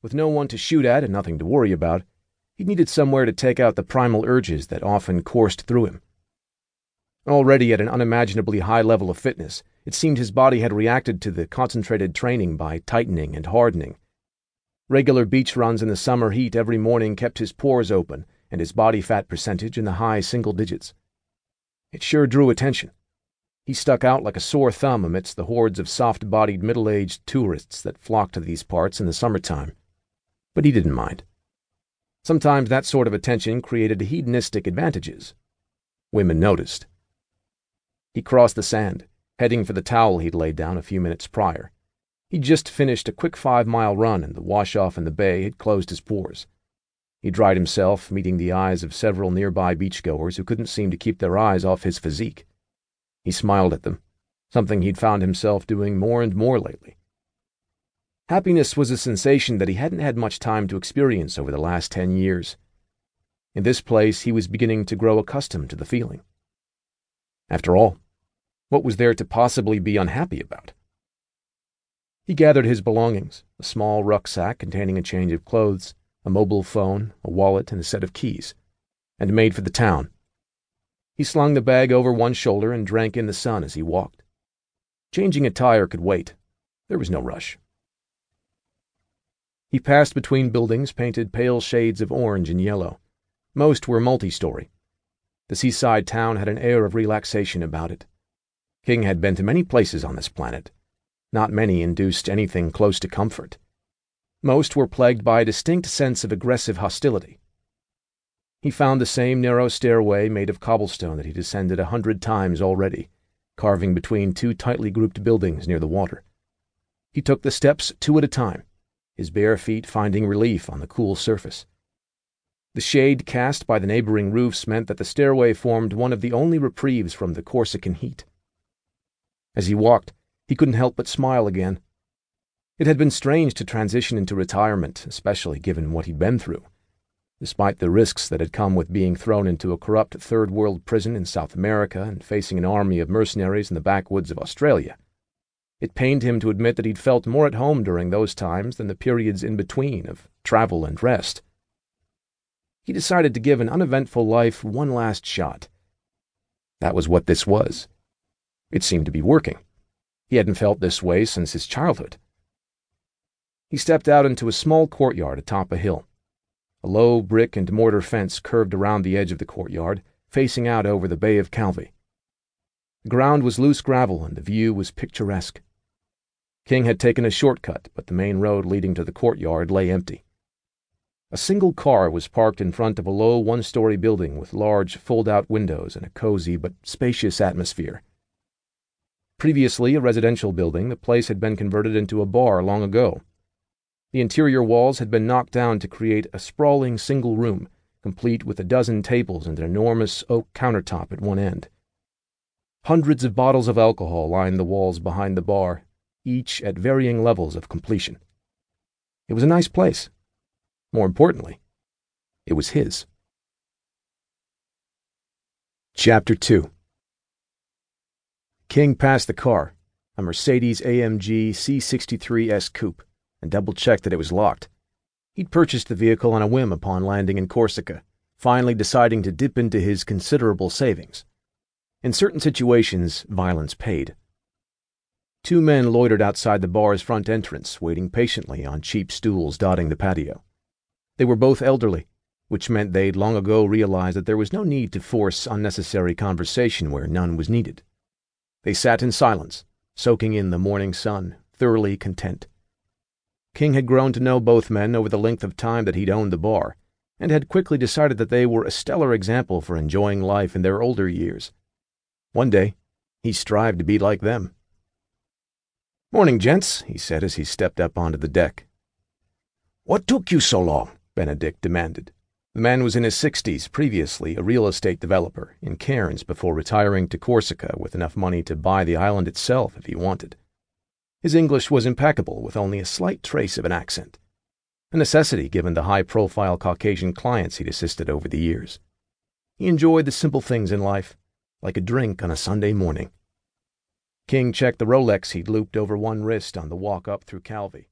With no one to shoot at and nothing to worry about, he needed somewhere to take out the primal urges that often coursed through him. Already at an unimaginably high level of fitness, it seemed his body had reacted to the concentrated training by tightening and hardening. Regular beach runs in the summer heat every morning kept his pores open and his body fat percentage in the high single digits. It sure drew attention. He stuck out like a sore thumb amidst the hordes of soft bodied middle aged tourists that flocked to these parts in the summertime. But he didn't mind. Sometimes that sort of attention created hedonistic advantages. Women noticed. He crossed the sand, heading for the towel he'd laid down a few minutes prior. He'd just finished a quick five mile run, and the wash off in the bay had closed his pores. He dried himself, meeting the eyes of several nearby beachgoers who couldn't seem to keep their eyes off his physique. He smiled at them, something he'd found himself doing more and more lately. Happiness was a sensation that he hadn't had much time to experience over the last ten years. In this place, he was beginning to grow accustomed to the feeling. After all, what was there to possibly be unhappy about? He gathered his belongings a small rucksack containing a change of clothes, a mobile phone, a wallet, and a set of keys and made for the town. He slung the bag over one shoulder and drank in the sun as he walked. Changing attire could wait. There was no rush. He passed between buildings painted pale shades of orange and yellow. Most were multi story. The seaside town had an air of relaxation about it. King had been to many places on this planet. Not many induced anything close to comfort. Most were plagued by a distinct sense of aggressive hostility. He found the same narrow stairway made of cobblestone that he descended a hundred times already, carving between two tightly grouped buildings near the water. He took the steps two at a time, his bare feet finding relief on the cool surface. The shade cast by the neighboring roofs meant that the stairway formed one of the only reprieves from the Corsican heat. As he walked, he couldn't help but smile again. It had been strange to transition into retirement, especially given what he'd been through. Despite the risks that had come with being thrown into a corrupt third world prison in South America and facing an army of mercenaries in the backwoods of Australia, it pained him to admit that he'd felt more at home during those times than the periods in between of travel and rest. He decided to give an uneventful life one last shot. That was what this was. It seemed to be working. He hadn't felt this way since his childhood. He stepped out into a small courtyard atop a hill. A low brick and mortar fence curved around the edge of the courtyard, facing out over the Bay of Calvi. The ground was loose gravel and the view was picturesque. King had taken a shortcut, but the main road leading to the courtyard lay empty. A single car was parked in front of a low one story building with large fold out windows and a cozy but spacious atmosphere. Previously a residential building, the place had been converted into a bar long ago. The interior walls had been knocked down to create a sprawling single room, complete with a dozen tables and an enormous oak countertop at one end. Hundreds of bottles of alcohol lined the walls behind the bar, each at varying levels of completion. It was a nice place. More importantly, it was his. Chapter 2 King passed the car, a Mercedes AMG C63S coupe, and double checked that it was locked. He'd purchased the vehicle on a whim upon landing in Corsica, finally deciding to dip into his considerable savings. In certain situations, violence paid. Two men loitered outside the bar's front entrance, waiting patiently on cheap stools dotting the patio. They were both elderly, which meant they'd long ago realized that there was no need to force unnecessary conversation where none was needed. They sat in silence, soaking in the morning sun, thoroughly content. King had grown to know both men over the length of time that he'd owned the bar, and had quickly decided that they were a stellar example for enjoying life in their older years. One day, he strived to be like them. Morning, gents, he said as he stepped up onto the deck. What took you so long? Benedict demanded. The man was in his sixties, previously a real estate developer in Cairns before retiring to Corsica with enough money to buy the island itself if he wanted. His English was impeccable with only a slight trace of an accent, a necessity given the high profile Caucasian clients he'd assisted over the years. He enjoyed the simple things in life, like a drink on a Sunday morning. King checked the Rolex he'd looped over one wrist on the walk up through Calvi.